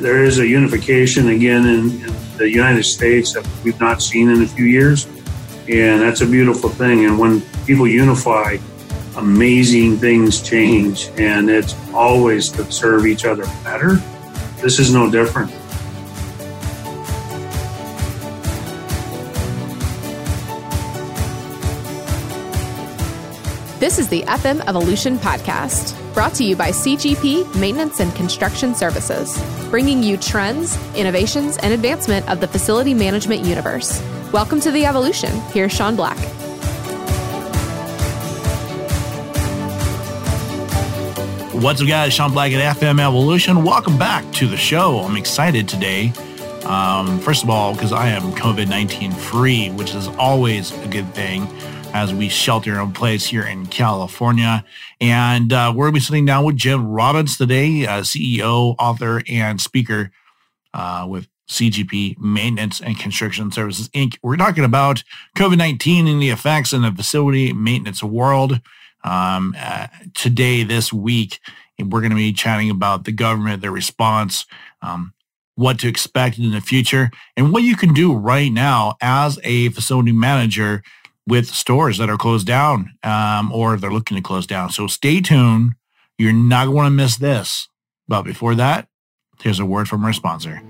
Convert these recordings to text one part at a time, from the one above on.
there is a unification again in, in, the United States that we've not seen in a few years. And that's a beautiful thing. And when people unify, amazing things change. And it's always to serve each other better. This is no different. This is the FM Evolution Podcast, brought to you by CGP Maintenance and Construction Services, bringing you trends, innovations, and advancement of the facility management universe. Welcome to the evolution. Here's Sean Black. What's up, guys? Sean Black at FM Evolution. Welcome back to the show. I'm excited today. Um, first of all, because I am COVID 19 free, which is always a good thing as we shelter in place here in California. And uh, we're going to be sitting down with Jim Robinson today, uh, CEO, author, and speaker uh, with CGP Maintenance and Construction Services Inc. We're talking about COVID 19 and the effects in the facility maintenance world. Um, uh, today, this week, we're going to be chatting about the government, their response, um, what to expect in the future, and what you can do right now as a facility manager with stores that are closed down um, or they're looking to close down. So stay tuned. You're not going to miss this. But before that, here's a word from our sponsor.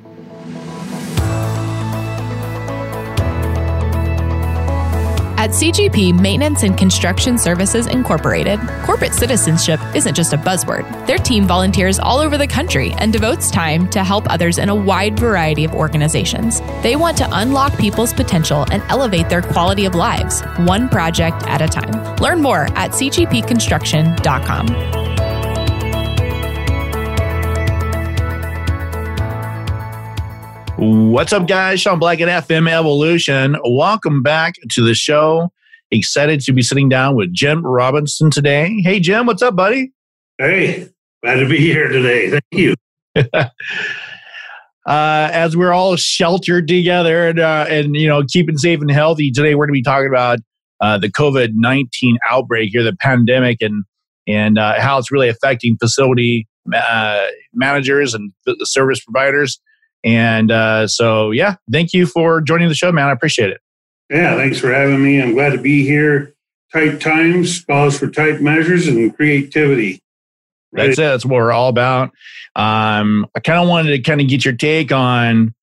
At CGP Maintenance and Construction Services Incorporated, corporate citizenship isn't just a buzzword. Their team volunteers all over the country and devotes time to help others in a wide variety of organizations. They want to unlock people's potential and elevate their quality of lives, one project at a time. Learn more at cgpconstruction.com. What's up, guys? Sean Black at FM Evolution. Welcome back to the show. Excited to be sitting down with Jim Robinson today. Hey, Jim, what's up, buddy? Hey, glad to be here today. Thank you. uh, as we're all sheltered together and, uh, and you know keeping safe and healthy, today we're going to be talking about uh, the COVID nineteen outbreak here, the pandemic, and and uh, how it's really affecting facility uh, managers and the service providers. And uh, so, yeah, thank you for joining the show, man. I appreciate it. Yeah, thanks for having me. I'm glad to be here. Tight times calls for tight measures and creativity. Right? That's it. That's what we're all about. Um, I kind of wanted to kind of get your take on,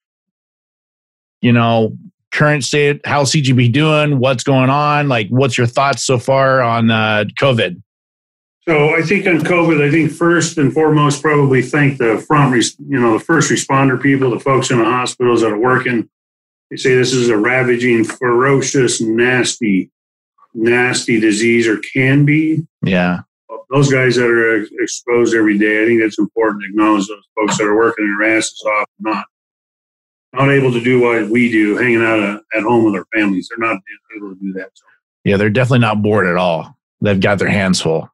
you know, current state, how CGP doing, what's going on, like what's your thoughts so far on uh, COVID? So I think on COVID, I think first and foremost, probably thank the front, you know, the first responder people, the folks in the hospitals that are working. They say this is a ravaging, ferocious, nasty, nasty disease, or can be. Yeah. Those guys that are exposed every day, I think it's important to acknowledge those folks that are working their asses off, not not able to do what we do, hanging out uh, at home with their families. They're not able to do that. So. Yeah, they're definitely not bored at all. They've got their hands full.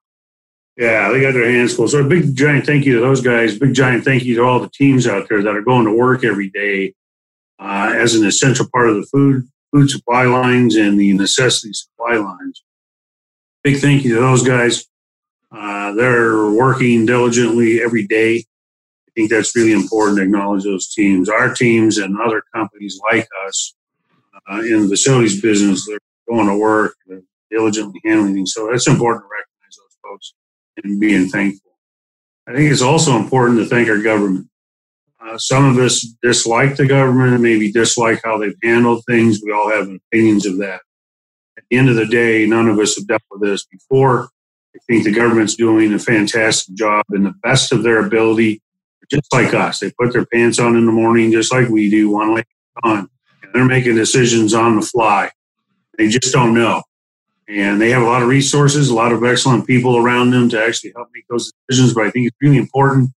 Yeah, they got their hands full. So a big giant thank you to those guys. Big giant thank you to all the teams out there that are going to work every day uh, as an essential part of the food food supply lines and the necessity supply lines. Big thank you to those guys. Uh, they're working diligently every day. I think that's really important to acknowledge those teams. Our teams and other companies like us uh, in the facilities business, they're going to work, they're diligently handling things. So that's important to recognize those folks and being thankful. I think it's also important to thank our government. Uh, some of us dislike the government, maybe dislike how they've handled things. We all have opinions of that. At the end of the day, none of us have dealt with this before. I think the government's doing a fantastic job in the best of their ability, just like us. They put their pants on in the morning, just like we do, one leg on. And they're making decisions on the fly. They just don't know and they have a lot of resources, a lot of excellent people around them to actually help make those decisions. But I think it's really important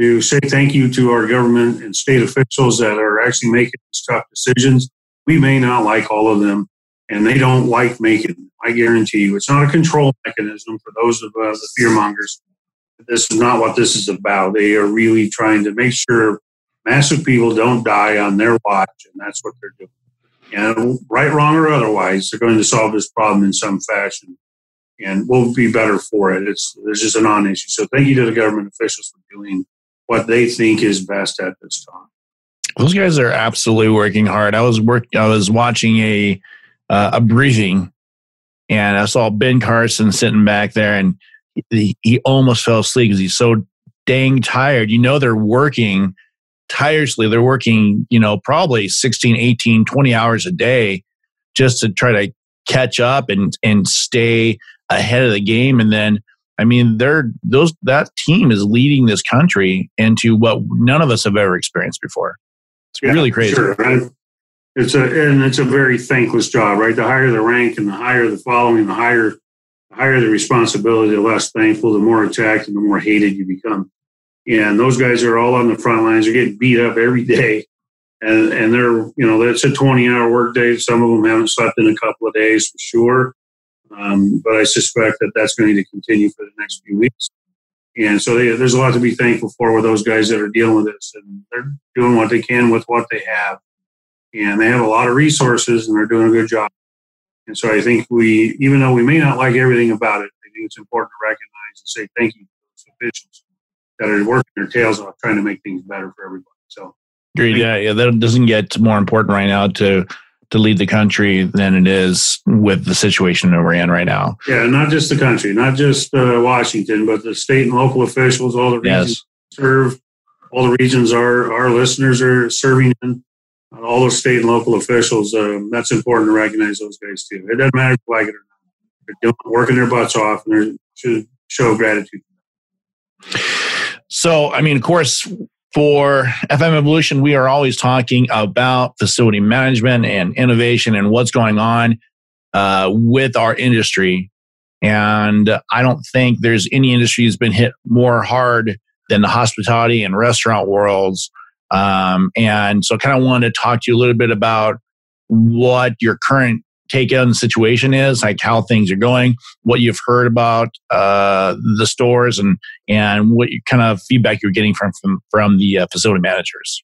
to say thank you to our government and state officials that are actually making these tough decisions. We may not like all of them, and they don't like making them. I guarantee you, it's not a control mechanism for those of uh, the fear mongers. This is not what this is about. They are really trying to make sure massive people don't die on their watch, and that's what they're doing. And right, wrong, or otherwise, they're going to solve this problem in some fashion, and we'll be better for it. It's it's just a non-issue. So thank you to the government officials for doing what they think is best at this time. Those guys are absolutely working hard. I was work. I was watching a uh, a briefing, and I saw Ben Carson sitting back there, and he, he almost fell asleep because he's so dang tired. You know, they're working tirelessly. They're working, you know, probably 16, 18, 20 hours a day just to try to catch up and and stay ahead of the game. And then, I mean, they're those that team is leading this country into what none of us have ever experienced before. It's yeah, really crazy. Sure. It's a and it's a very thankless job, right? The higher the rank and the higher the following, the higher the higher the responsibility, the less thankful, the more attacked and the more hated you become. And those guys are all on the front lines. They're getting beat up every day. And, and they're, you know, that's a 20 hour workday. Some of them haven't slept in a couple of days for sure. Um, but I suspect that that's going to continue for the next few weeks. And so they, there's a lot to be thankful for with those guys that are dealing with this. And they're doing what they can with what they have. And they have a lot of resources and they're doing a good job. And so I think we, even though we may not like everything about it, I think it's important to recognize and say thank you to those officials that are working their tails off trying to make things better for everybody. So, Agreed. Yeah, yeah, that doesn't get more important right now to to lead the country than it is with the situation that we're in right now. Yeah, not just the country, not just uh, Washington, but the state and local officials, all the regions yes. serve, all the regions our our listeners are serving in, all the state and local officials. Um, that's important to recognize those guys too. It doesn't matter if you like it or not; they're doing, working their butts off, and they should show gratitude. So, I mean, of course, for FM Evolution, we are always talking about facility management and innovation and what's going on uh, with our industry. And I don't think there's any industry that's been hit more hard than the hospitality and restaurant worlds. Um, and so, kind of wanted to talk to you a little bit about what your current take on the situation is, like how things are going, what you've heard about uh, the stores, and and what kind of feedback you're getting from from, from the uh, facility managers.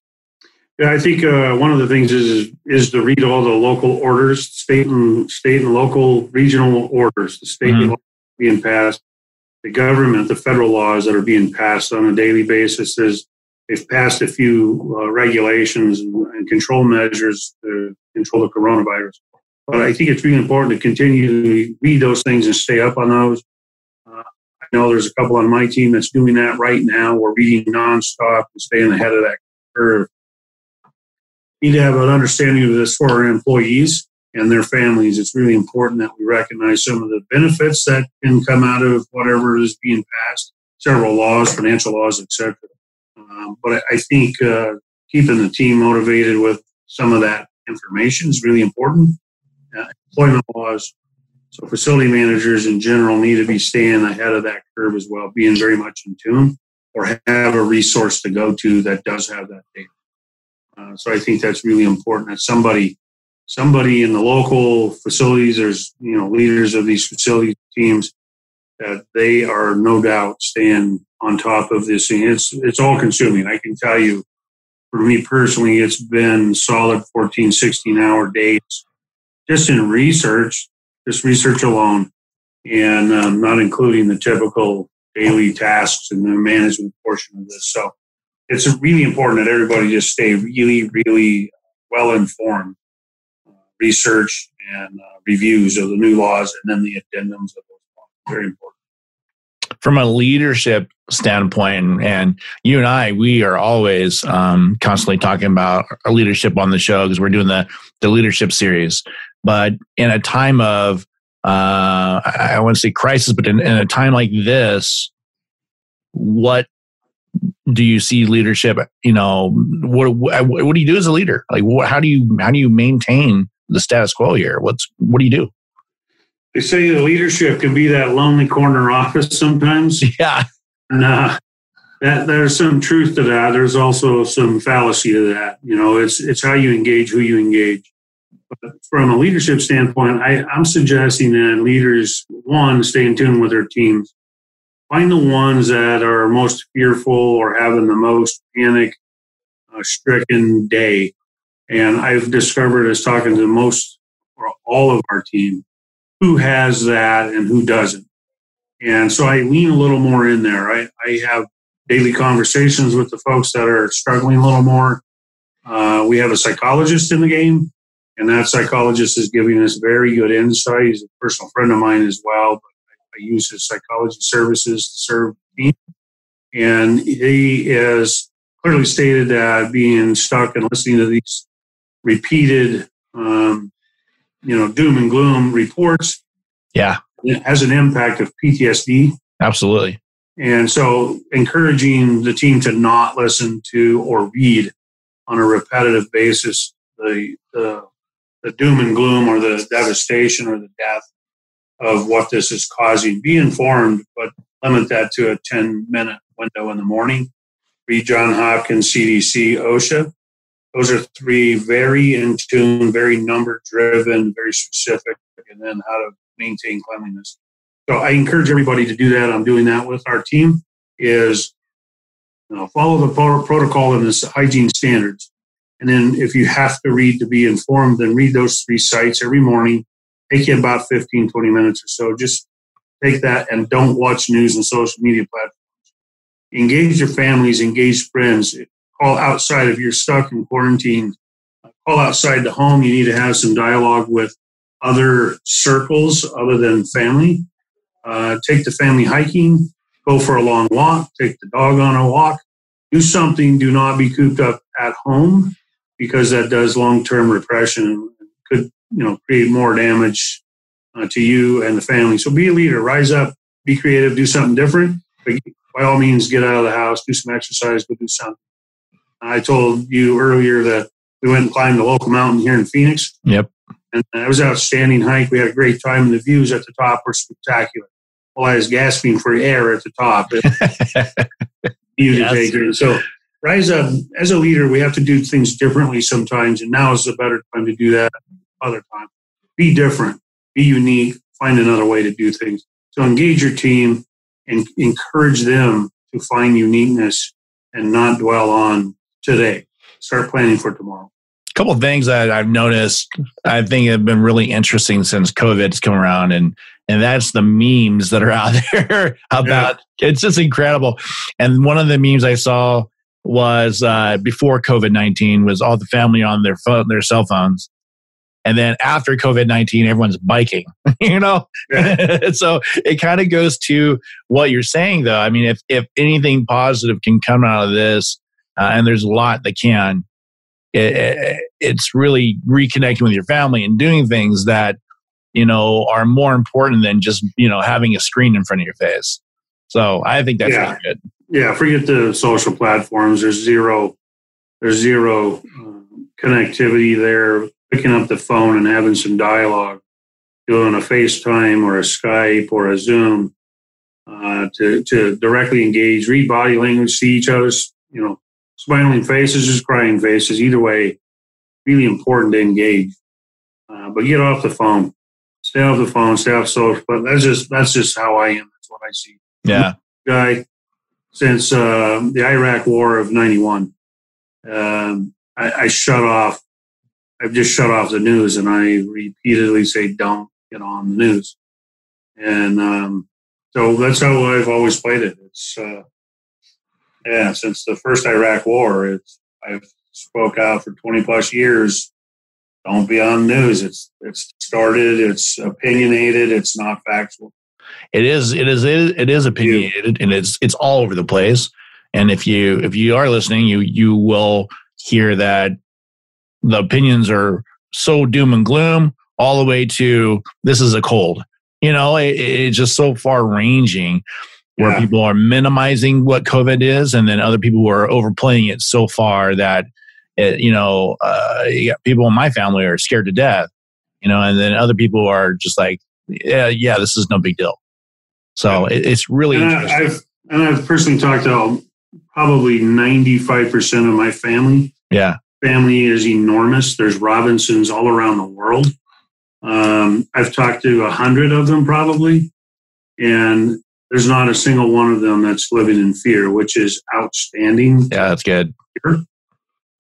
Yeah, I think uh, one of the things is is to read all the local orders, state and state and local regional orders, the state mm-hmm. being passed, the government, the federal laws that are being passed on a daily basis. Is they've passed a few uh, regulations and, and, control measures to control the coronavirus. But I think it's really important to continue to read those things and stay up on those. Uh, I know there's a couple on my team that's doing that right now. We're reading nonstop and staying ahead of that curve. Need to have an understanding of this for our employees and their families. It's really important that we recognize some of the benefits that can come out of whatever is being passed, several laws, financial laws, etc. Um, but I think uh, keeping the team motivated with some of that information is really important employment laws. So facility managers in general need to be staying ahead of that curve as well, being very much in tune, or have a resource to go to that does have that data. Uh, so I think that's really important that somebody, somebody in the local facilities, there's you know leaders of these facility teams, that they are no doubt staying on top of this thing. It's it's all consuming. I can tell you, for me personally, it's been solid 14, 16 hour days just in research, just research alone, and um, not including the typical daily tasks and the management portion of this. So it's really important that everybody just stay really, really well informed. Uh, research and uh, reviews of the new laws and then the addendums of those laws. Very important. From a leadership standpoint, and you and I, we are always um, constantly talking about our leadership on the show because we're doing the the leadership series. But in a time of, uh, I wouldn't say crisis, but in, in a time like this, what do you see leadership? You know, what what do you do as a leader? Like, what, how do you how do you maintain the status quo here? What's what do you do? They say the leadership can be that lonely corner office sometimes. Yeah. Nah, that there's some truth to that. There's also some fallacy to that. You know, it's it's how you engage, who you engage. But from a leadership standpoint, I, I'm suggesting that leaders, one, stay in tune with their teams. Find the ones that are most fearful or having the most panic uh, stricken day. And I've discovered as talking to most or all of our team who has that and who doesn't. And so I lean a little more in there. I, I have daily conversations with the folks that are struggling a little more. Uh, we have a psychologist in the game, and that psychologist is giving us very good insight. He's a personal friend of mine as well. But I use his psychology services to serve me. And he has clearly stated that being stuck and listening to these repeated, um, you know, doom and gloom reports, yeah, has an impact of PTSD. Absolutely. And so, encouraging the team to not listen to or read on a repetitive basis the, the, the doom and gloom or the devastation or the death of what this is causing. Be informed, but limit that to a 10 minute window in the morning. Read John Hopkins, CDC, OSHA. Those are three very in tune, very number driven, very specific, and then how to maintain cleanliness. So I encourage everybody to do that. I'm doing that with our team. Is you know, follow the protocol and the hygiene standards. And then if you have to read to be informed, then read those three sites every morning. Take you about 15, 20 minutes or so. Just take that and don't watch news and social media platforms. Engage your families, engage friends. Call outside if you're stuck in quarantine. Call outside the home. You need to have some dialogue with other circles other than family. Uh, take the family hiking. Go for a long walk. Take the dog on a walk. Do something. Do not be cooped up at home because that does long-term repression and could you know create more damage uh, to you and the family. So be a leader. Rise up. Be creative. Do something different. But by all means, get out of the house. Do some exercise. Go do something. I told you earlier that we went and climbed the local mountain here in Phoenix. Yep. And it was an outstanding hike. We had a great time, and the views at the top were spectacular. While I was gasping for air at the top, you to take it. So, rise up as a leader. We have to do things differently sometimes, and now is a better time to do that. Other time, be different, be unique, find another way to do things. So, engage your team and encourage them to find uniqueness and not dwell on today. Start planning for tomorrow A couple of things that I've noticed I think have been really interesting since COVID's come around and and that's the memes that are out there about yeah. it's just incredible. And one of the memes I saw was uh, before COVID nineteen was all the family on their phone their cell phones. And then after COVID 19, everyone's biking, you know? Yeah. so it kind of goes to what you're saying, though. I mean, if, if anything positive can come out of this, uh, and there's a lot that can, it, it's really reconnecting with your family and doing things that you know are more important than just you know having a screen in front of your face so i think that's yeah. really good yeah forget the social platforms there's zero there's zero uh, connectivity there picking up the phone and having some dialogue doing a facetime or a skype or a zoom uh, to, to directly engage read body language see each other's you know smiling faces, just crying faces. Either way, really important to engage. Uh, but get off the phone. Stay off the phone. Stay off social. But that's just that's just how I am. That's what I see. Yeah, guy since uh, the Iraq War of '91, um, I, I shut off. I've just shut off the news, and I repeatedly say, "Don't get on the news." And um, so that's how I've always played it. It's uh, yeah, since the first Iraq War, it's I've spoke out for 20 plus years. Don't be on the news. It's it's started. It's opinionated. It's not factual. It is. It is. It is opinionated, and it's it's all over the place. And if you if you are listening, you you will hear that the opinions are so doom and gloom all the way to this is a cold. You know, it, it's just so far ranging where yeah. people are minimizing what COVID is, and then other people are overplaying it so far that it, you know, uh, you people in my family are scared to death, you know, and then other people are just like, yeah, yeah, this is no big deal. So it, it's really and I, I've and I've personally talked to probably ninety five percent of my family. Yeah, family is enormous. There's Robinsons all around the world. Um, I've talked to a hundred of them probably, and there's not a single one of them that's living in fear, which is outstanding. Yeah, that's good.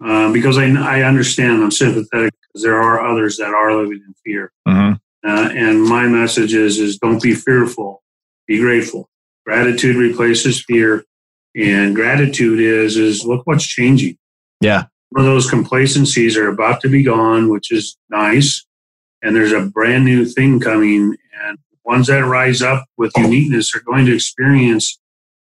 Uh, because I, I understand, I'm sympathetic because there are others that are living in fear. Mm-hmm. Uh, and my message is, is don't be fearful, be grateful. Gratitude replaces fear. And gratitude is is look what's changing. Yeah. One of those complacencies are about to be gone, which is nice. And there's a brand new thing coming. And ones that rise up with uniqueness are going to experience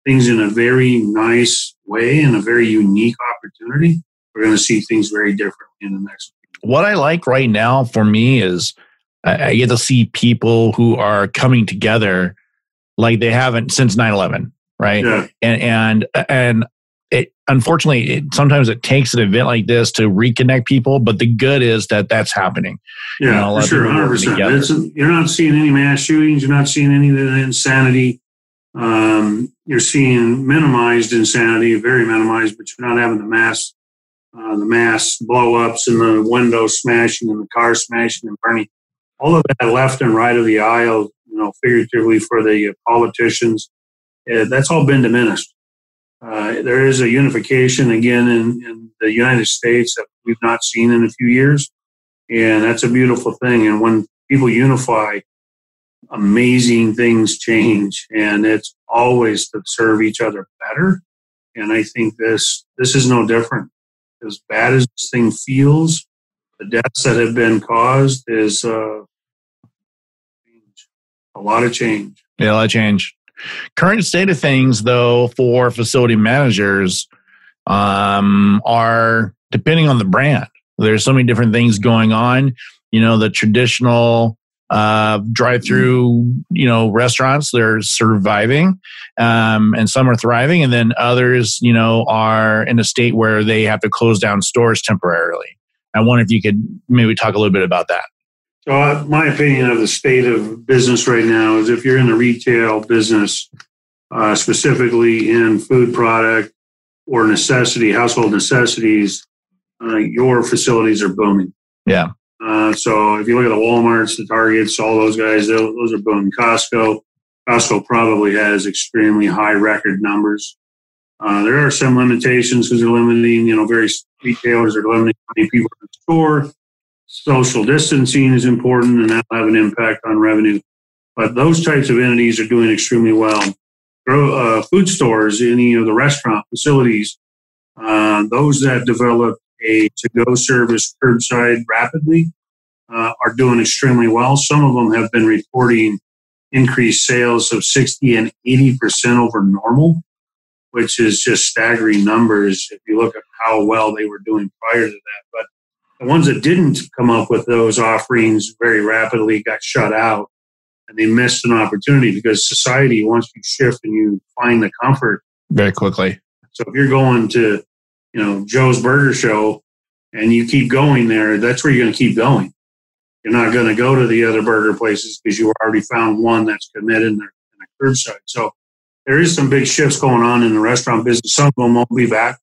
things in a very nice way and a very unique opportunity. We're going to see things very differently in the next. What I like right now for me is I get to see people who are coming together like they haven't since 9-11 right Yeah. and and and it unfortunately it, sometimes it takes an event like this to reconnect people but the good is that that's happening You know, Yeah, for of sure, people hundred working percent. together. It's You're not seeing any mass shootings. You're not seeing any of the insanity. Um, you're seeing minimized insanity, very minimized, but you're not having the mass, uh, the mass blow ups and the window smashing and the car smashing and burning. All of that left and right of the aisle, you know, figuratively for the politicians, uh, that's all been diminished. Uh, there is a unification again in, in the United States that we've not seen in a few years. And that's a beautiful thing. And when people unify, amazing things change. And it's always to serve each other better. And I think this this is no different. As bad as this thing feels, the deaths that have been caused is uh, a lot of change. yeah a lot of change. Current state of things though for facility managers um, are depending on the brand. There's so many different things going on. You know the traditional uh, drive-through you know restaurants they're surviving um, and some are thriving and then others you know are in a state where they have to close down stores temporarily. I wonder if you could maybe talk a little bit about that So, uh, my opinion of the state of business right now is if you're in the retail business, uh, specifically in food product or necessity, household necessities, uh, your facilities are booming. yeah Uh, so, if you look at the Walmarts, the Targets, all those guys, those, those are booming. Costco, Costco probably has extremely high record numbers. Uh, there are some limitations because they're limiting, you know, various retailers are limiting how many people in the store social distancing is important and that'll have an impact on revenue. But those types of entities are doing extremely well. Uh, food stores, any of the restaurant facilities, uh, those that develop a to-go service curbside rapidly uh, are doing extremely well. Some of them have been reporting increased sales of 60 and 80% over normal, which is just staggering numbers if you look at how well they were doing prior to that. But the ones that didn't come up with those offerings very rapidly got shut out and they missed an opportunity because society once you shift and you find the comfort. Very quickly. So if you're going to you know joe's burger show and you keep going there that's where you're going to keep going. You're not going to go to the other burger places because you already found one that's committed and they're, and they're curbside. So there is some big shifts going on in the restaurant business. Some of them won't be back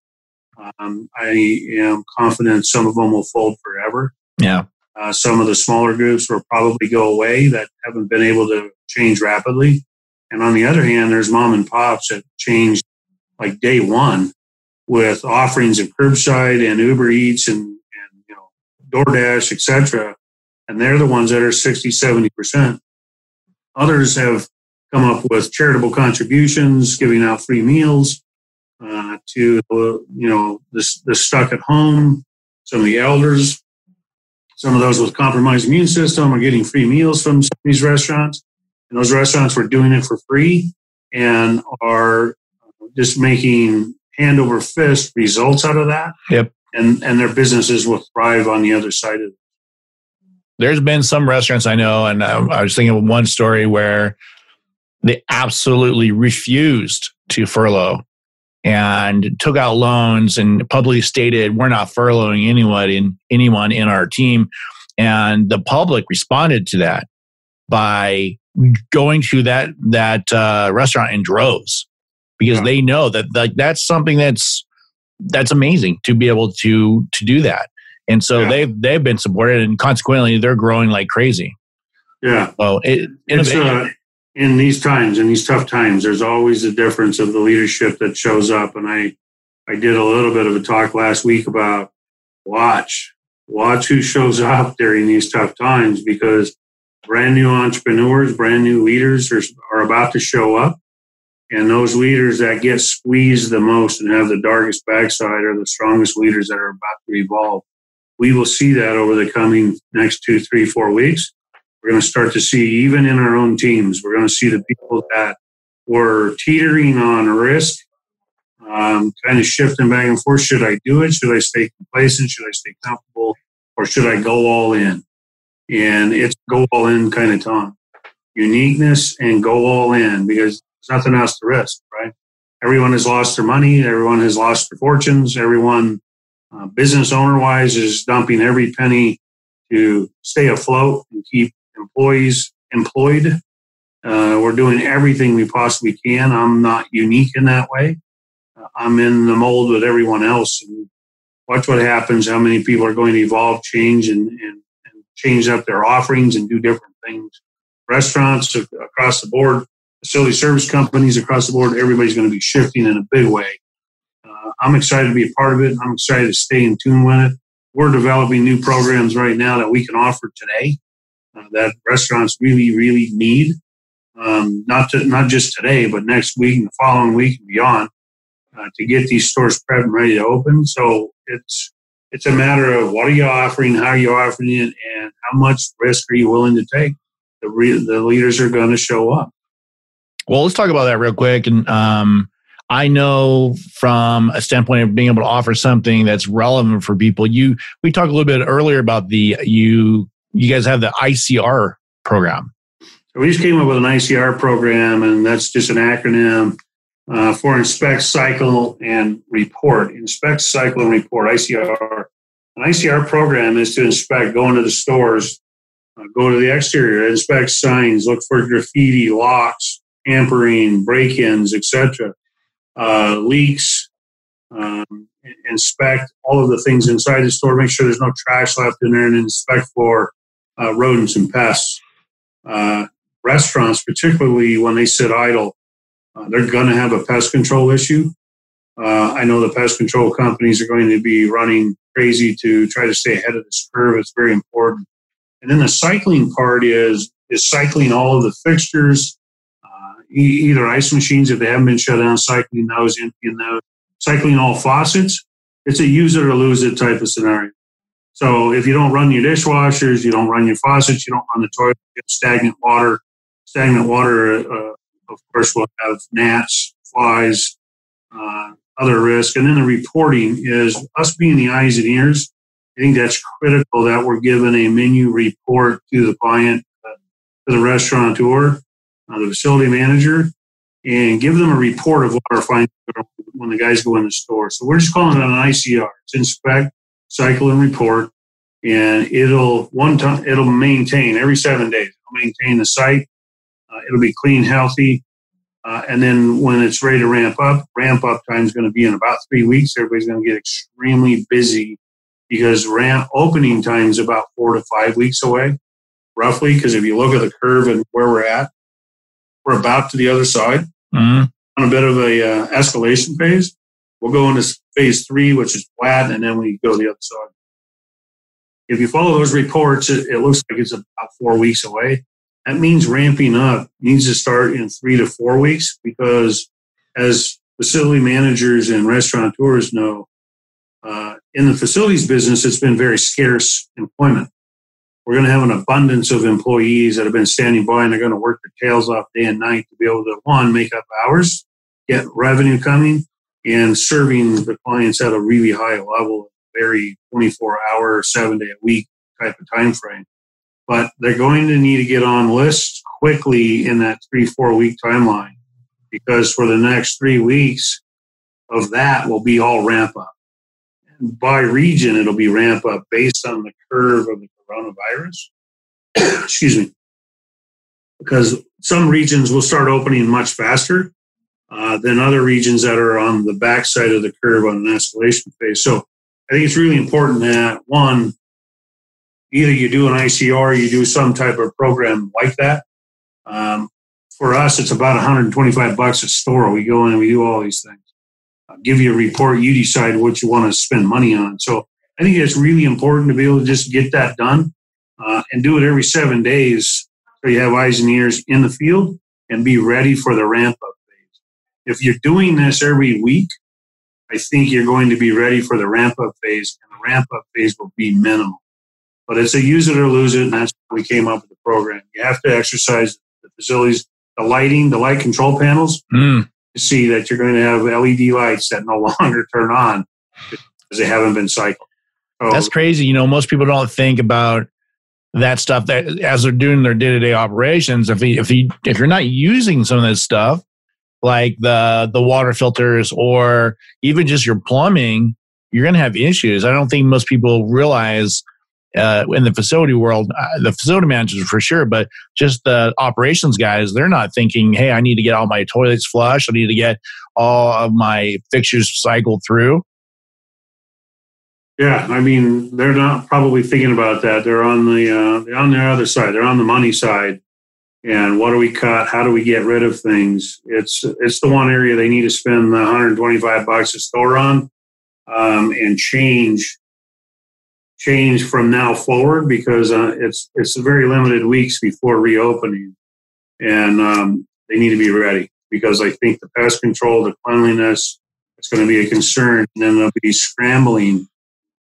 um, I am confident some of them will fold forever. yeah Uh, some of the smaller groups will probably go away that haven't been able to change rapidly. And on the other hand, there's mom and pops that changed like day one with offerings of curbside and Uber Eats and, and you know, DoorDash, etc. And they're the ones that are 60, 70%. Others have come up with charitable contributions, giving out free meals uh, to you know the, the stuck at home, some of the elders, some of those with compromised immune system are getting free meals from some of these restaurants, and those restaurants were doing it for free and are just making hand over fist results out of that. Yep. And and their businesses will thrive on the other side of it. there's been some restaurants I know, and I, I was thinking of one story where they absolutely refused to furlough and took out loans and publicly stated we're not furloughing anyone in anyone in our team and the public responded to that by going to that that uh, restaurant in droves because Yeah. they know that like that's something that's that's amazing to be able to to do that and so Yeah. they've they've been supported and consequently they're growing like crazy Yeah. so it, It's, uh, in these times, in these tough times, there's always a difference of the leadership that shows up. And I, I did a little bit of a talk last week about watch, watch who shows up during these tough times because brand new entrepreneurs, brand new leaders are, are about to show up. And those leaders that get squeezed the most and have the darkest backside are the strongest leaders that are about to evolve. We will see that over the coming next two, three, four weeks. We're going to start to see, even in our own teams, we're going to see the people that were teetering on risk, um, kind of shifting back and forth. Should I do it? Should I stay complacent? Should I stay comfortable? Or should I go all in? And it's go all in kind of time. Uniqueness and go all in because there's nothing else to risk, right? Everyone has lost their money. Everyone has lost their fortunes. Everyone, uh, business owner wise, is dumping every penny to stay afloat and keep employees employed. Uh, we're doing everything we possibly can. I'm not unique in that way. Uh, I'm in the mold with everyone else. And watch what happens, how many people are going to evolve, change, and, and, and change up their offerings and do different things. Restaurants across the board facility service companies across the board, everybody's going to be shifting in a big way. Uh, I'm excited to be a part of it. I'm excited to stay in tune with it. We're developing new programs right now that we can offer today uh, that restaurants really, really need. Um, not to, not just today, but next week and the following week and beyond uh, to get these stores prepped and ready to open. So it's it's a matter of what are you offering, how are you offering it, and how much risk are you willing to take. The re- the leaders are going to show up. Well, let's talk about that real quick. And um, I know from a standpoint of being able to offer something that's relevant for people. You we talked a little bit earlier about the you you guys have the ICR program. We just came up with an ICR program, and that's just an acronym uh, for inspect, cycle, and report. Inspect, cycle, and report. ICR. An ICR program is to inspect, go into the stores, uh, go to the exterior, inspect signs, look for graffiti, locks, tampering, break-ins, etc., uh, leaks, um, inspect all of the things inside the store, make sure there's no trash left in there, and inspect for uh, rodents and pests. Uh, restaurants, particularly when they sit idle, uh, they're going to have a pest control issue. Uh, I know the pest control companies are going to be running crazy to try to stay ahead of this curve. It's very important. And then the cycling part is is cycling all of the fixtures, either ice machines if they haven't been shut down, cycling those, emptying those, cycling all faucets. It's a use it or lose it type of scenario. So if you don't run your dishwashers, you don't run your faucets, you don't run the toilet, you get stagnant water. Stagnant water, uh, of course, will have gnats, flies, uh, other risk. And then the reporting is us being the eyes and ears. I think that's critical that we're given a menu report to the client, uh, to the restaurateur, uh, the facility manager, and give them a report of what our findings are when the guys go in the store. So we're just calling it an ICR. It's inspect, cycle, and report, and it'll one time it'll maintain every seven days. It'll maintain the site. Uh, it'll be clean, healthy, uh, and then when it's ready to ramp up, ramp up time is going to be in about three weeks. Everybody's going to get extremely busy because ramp opening time is about four to five weeks away, roughly. Because if you look at the curve and where we're at, we're about to the other side mm-hmm. on a bit of a uh, escalation phase. We'll go into phase three, which is flat, and then we go the other side. If you follow those reports, it, it looks like it's about four weeks away. That means ramping up needs to start in three to four weeks because, as facility managers and restaurateurs know, uh, in the facilities business, it's been very scarce employment we're going to have an abundance of employees that have been standing by and they're going to work their tails off day and night to be able to one make up hours get revenue coming and serving the clients at a really high level very 24 hour seven day a week type of time frame but they're going to need to get on lists quickly in that three four week timeline because for the next three weeks of that will be all ramp up And by region it'll be ramp up based on the curve of the coronavirus. Excuse me. Because some regions will start opening much faster uh, than other regions that are on the backside of the curve on an escalation phase. So I think it's really important that one, either you do an ICR or you do some type of program like that. Um, for us, it's about 125 bucks a store. We go in and we do all these things. I'll give you a report. You decide what you want to spend money on. So I think it's really important to be able to just get that done uh, and do it every seven days so you have eyes and ears in the field and be ready for the ramp up. If you're doing this every week, I think you're going to be ready for the ramp up phase, and the ramp up phase will be minimal. But it's a use it or lose it, and that's why we came up with the program. You have to exercise the facilities, the lighting, the light control panels, Mm. to see that you're going to have LED lights that no longer turn on because they haven't been cycled. So, That's crazy. You know, most people don't think about that stuff that as they're doing their day to day operations. If you, if you if you're not using some of this stuff, like the the water filters or even just your plumbing, you're going to have issues. I don't think most people realize uh, in the facility world, uh, the facility managers for sure, but just the operations guys, they're not thinking, "Hey, I need to get all my toilets flushed. I need to get all of my fixtures cycled through." Yeah, I mean, they're not probably thinking about that. They're on the uh, they're on the other side. They're on the money side. And what do we cut? How do we get rid of things? It's it's the one area they need to spend the 125 bucks a store on, um, and change change from now forward because uh, it's it's very limited weeks before reopening, and um, they need to be ready because I think the pest control, the cleanliness, it's going to be a concern, and then they'll be scrambling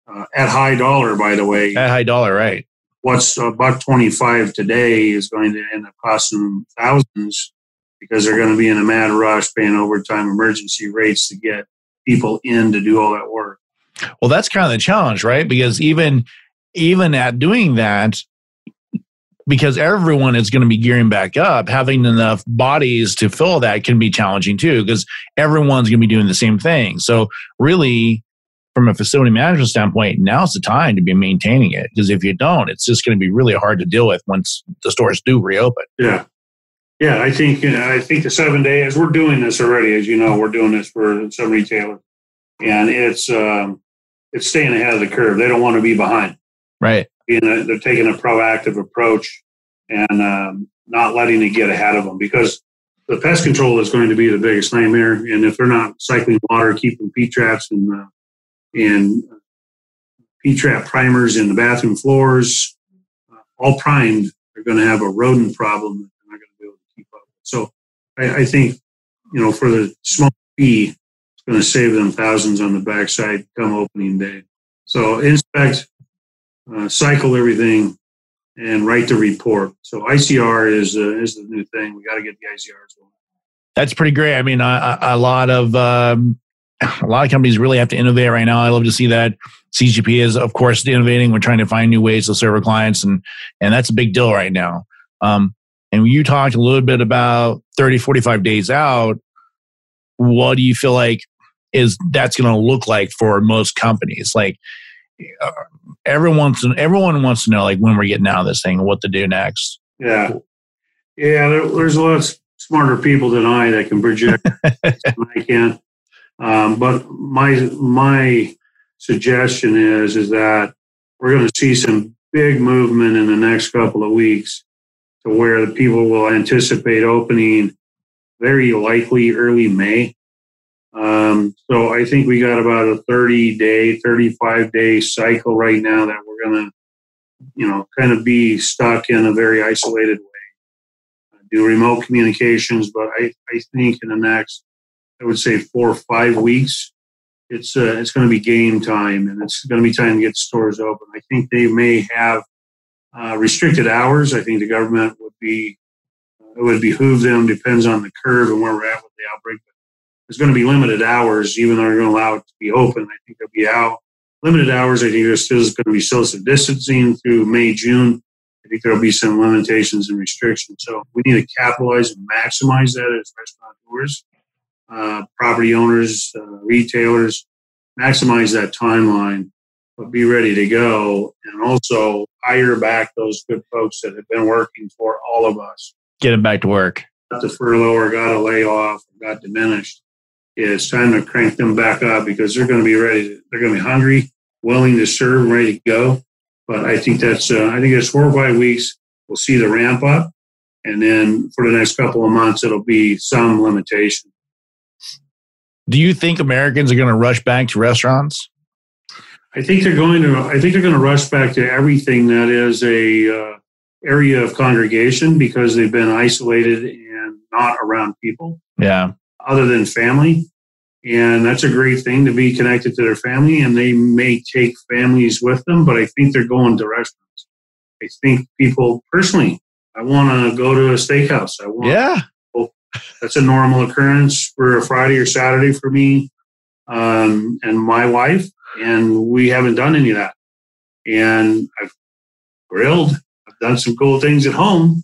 uh, at high dollar, by the way. At high dollar, right? What's a buck twenty-five today is going to end up costing them thousands because they're going to be in a mad rush, paying overtime emergency rates to get people in to do all that work. Well, that's kind of the challenge, right? Because even even at doing that, because everyone is going to be gearing back up, having enough bodies to fill that can be challenging too, because everyone's going to be doing the same thing. So really, from a facility management standpoint, now's the time to be maintaining it. Because if you don't, it's just going to be really hard to deal with once the stores do reopen. Yeah. Yeah, I think you know, I think the seven days we're doing this already, as you know, we're doing this for some retailers, and it's um, it's staying ahead of the curve. They don't want to be behind. Right. Being a, they're taking a proactive approach and um, not letting it get ahead of them because the pest control is going to be the biggest nightmare. And if they're not cycling water, keeping P traps and uh, and P trap primers in the bathroom floors, uh, all primed, they're going to have a rodent problem that they're not going to be able to keep up. So I, I think you know for the small fee, it's going to save them thousands on the backside come opening day. So inspect, uh, cycle everything, and write the report. So ICR is uh, is the new thing. We got to get the ICRs going. That's pretty great. I mean, a, a lot of um, a lot of companies really have to innovate right now. I love to see that. CGP is, of course, innovating. We're trying to find new ways to serve our clients, and and that's a big deal right now. Um, and you talked a little bit about 30, 45 days out. What do you feel like is that's going to look like for most companies? Like uh, everyone, everyone wants to know like when we're getting out of this thing and what to do next. Yeah, yeah. There, there's a lot of smarter people than I that can project. I can. Um, but my my suggestion is is that we're going to see some big movement in the next couple of weeks to where the people will anticipate opening very likely early May. Um, so I think we got about a 30 day, 35 day cycle right now that we're going to, you know, kind of be stuck in a very isolated way. Do remote communications, but I, I think in the next, I would say four or five weeks, it's uh, it's going to be game time, and it's going to be time to get stores open. I think they may have uh, restricted hours. I think the government would be it would behoove them. Depends on the curve and where we're at with the outbreak. But there's going to be limited hours, even though they're going to allow it to be open. I think there'll be out limited hours. I think there's still going to be social distancing through May, June. I think there'll be some limitations and restrictions. So we need to capitalize and maximize that as restaurateurs uh, property owners, uh, retailers, maximize that timeline, but be ready to go and also hire back those good folks that have been working for all of us. Get them back to work. Got the furlough or got a layoff or got diminished. It's time to crank them back up because they're going to be ready. They're going to be hungry, willing to serve, ready to go. But I think that's uh, I think it's four or five weeks. We'll see the ramp up, and then for the next couple of months, it'll be some limitation. Do you think Americans are going to rush back to restaurants? I think they're going to. I think they're going to rush back to everything that is a uh, area of congregation because they've been isolated and not around people. Yeah. other than family. And that's a great thing to be connected to their family. And they may take families with them, but I think they're going to restaurants. I think people personally, I want to go to a steakhouse. I want, yeah. That's a normal occurrence for a Friday or Saturday for me um, and my wife. And we haven't done any of that. And I've grilled, I've done some cool things at home,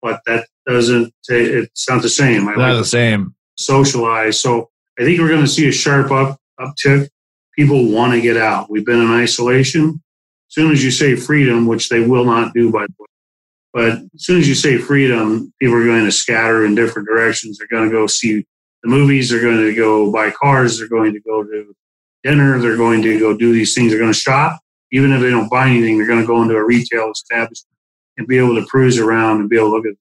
but that doesn't, it's not the same. I not like the same. Socialize. So I think we're going to see a sharp up uptick. People want to get out. We've been in isolation. As soon as you say freedom, which they will not do, by the way, but as soon as you say freedom, people are going to scatter in different directions. They're going to go see the movies. They're going to go buy cars. They're going to go to dinner. They're going to go do these things. They're going to shop. Even if they don't buy anything, they're going to go into a retail establishment and be able to cruise around and be able to look at. Them.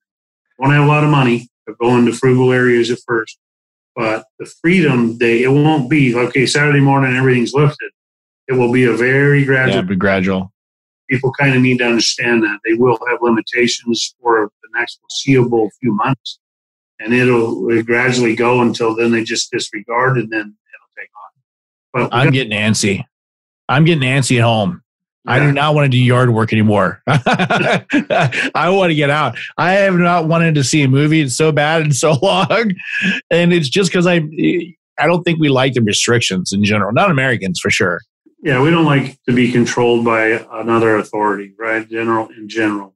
Won't have a lot of money. They'll go into frugal areas at first, but the freedom day it won't be okay. Saturday morning, everything's lifted. It will be a very gradual. Yeah, be gradual people kind of need to understand that they will have limitations for the next foreseeable few months, and it'll, it'll gradually go until then they just disregard, and then it'll take on. But I'm getting antsy. I'm getting antsy at home. Yeah. I do not want to do yard work anymore. I want to get out. I have not wanted to see a movie. It's so bad and so long, and it's just because I I don't think we like the restrictions in general. Not Americans for sure. Yeah, we don't like to be controlled by another authority, right? General in general.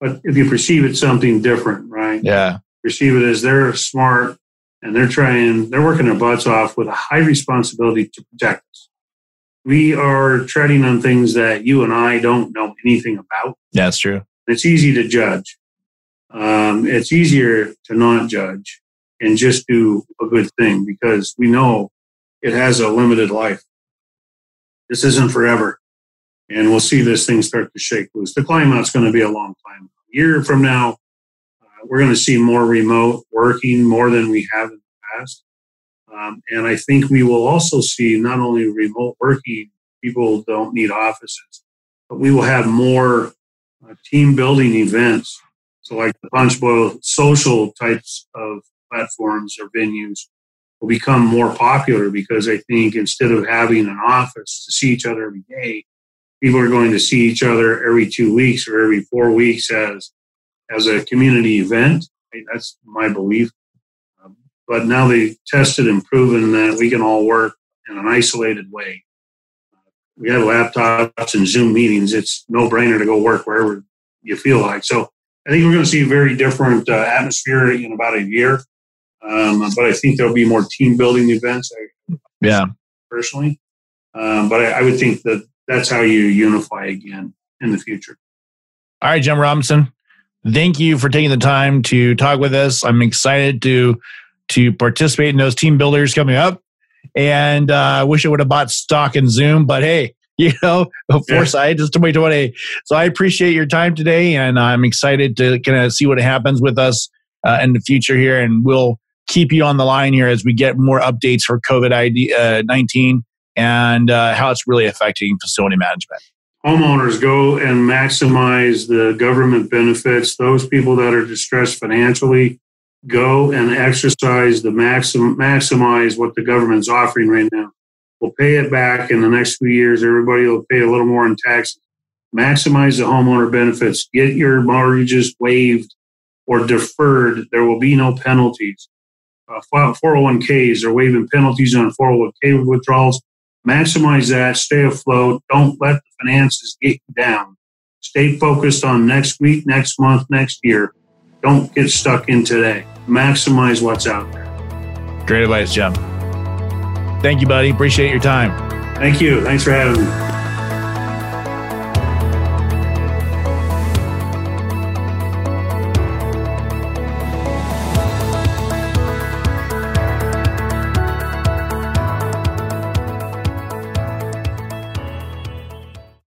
But if you perceive it something different, right? Yeah. Perceive it as they're smart and they're trying, they're working their butts off with a high responsibility to protect us. We are treading on things that you and I don't know anything about. That's true. It's easy to judge. Um, it's easier to not judge and just do a good thing because we know it has a limited life this isn't forever. And we'll see this thing start to shake loose. The climb out's going to be a long time. A year from now, uh, we're going to see more remote working more than we have in the past. Um, and I think we will also see not only remote working, people don't need offices, but we will have more uh, team building events. So, like the Punch Bowl social types of platforms or venues will become more popular because I think instead of having an office to see each other every day, people are going to see each other every two weeks or every four weeks as as a community event. That's my belief. Um, but now they've tested and proven that we can all work in an isolated way. We have laptops and Zoom meetings. It's no brainer to go work wherever you feel like. So I think we're going to see a very different uh, atmosphere in about a year. Um, but I think there'll be more team building events. yeah, personally. Um, but I, I, would think that that's how you unify again in the future. All right, Jim Robinson, thank you for taking the time to talk with us. I'm excited to to participate in those team builders coming up. And uh, I wish I would have bought stock in Zoom, but hey, you know, foresight yeah. is 2020. So I appreciate your time today, and I'm excited to kind of see what happens with us uh, in the future here. And we'll keep you on the line here as we get more updates for COVID 19 and uh, how it's really affecting facility management. Homeowners go and maximize the government benefits. Those people that are distressed financially go and exercise the maxim, maximize what the government's offering right now. We'll pay it back in the next few years. Everybody will pay a little more in taxes. Maximize the homeowner benefits. Get your mortgages waived or deferred. There will be no penalties uh, 401ks or waiving penalties on 401k withdrawals. Maximize that, stay afloat. Don't let the finances get you down. Stay focused on next week, next month, next year. Don't get stuck in today. Maximize what's out there. Great advice, Jim. Thank you, buddy. Appreciate your time. Thank you. Thanks for having me.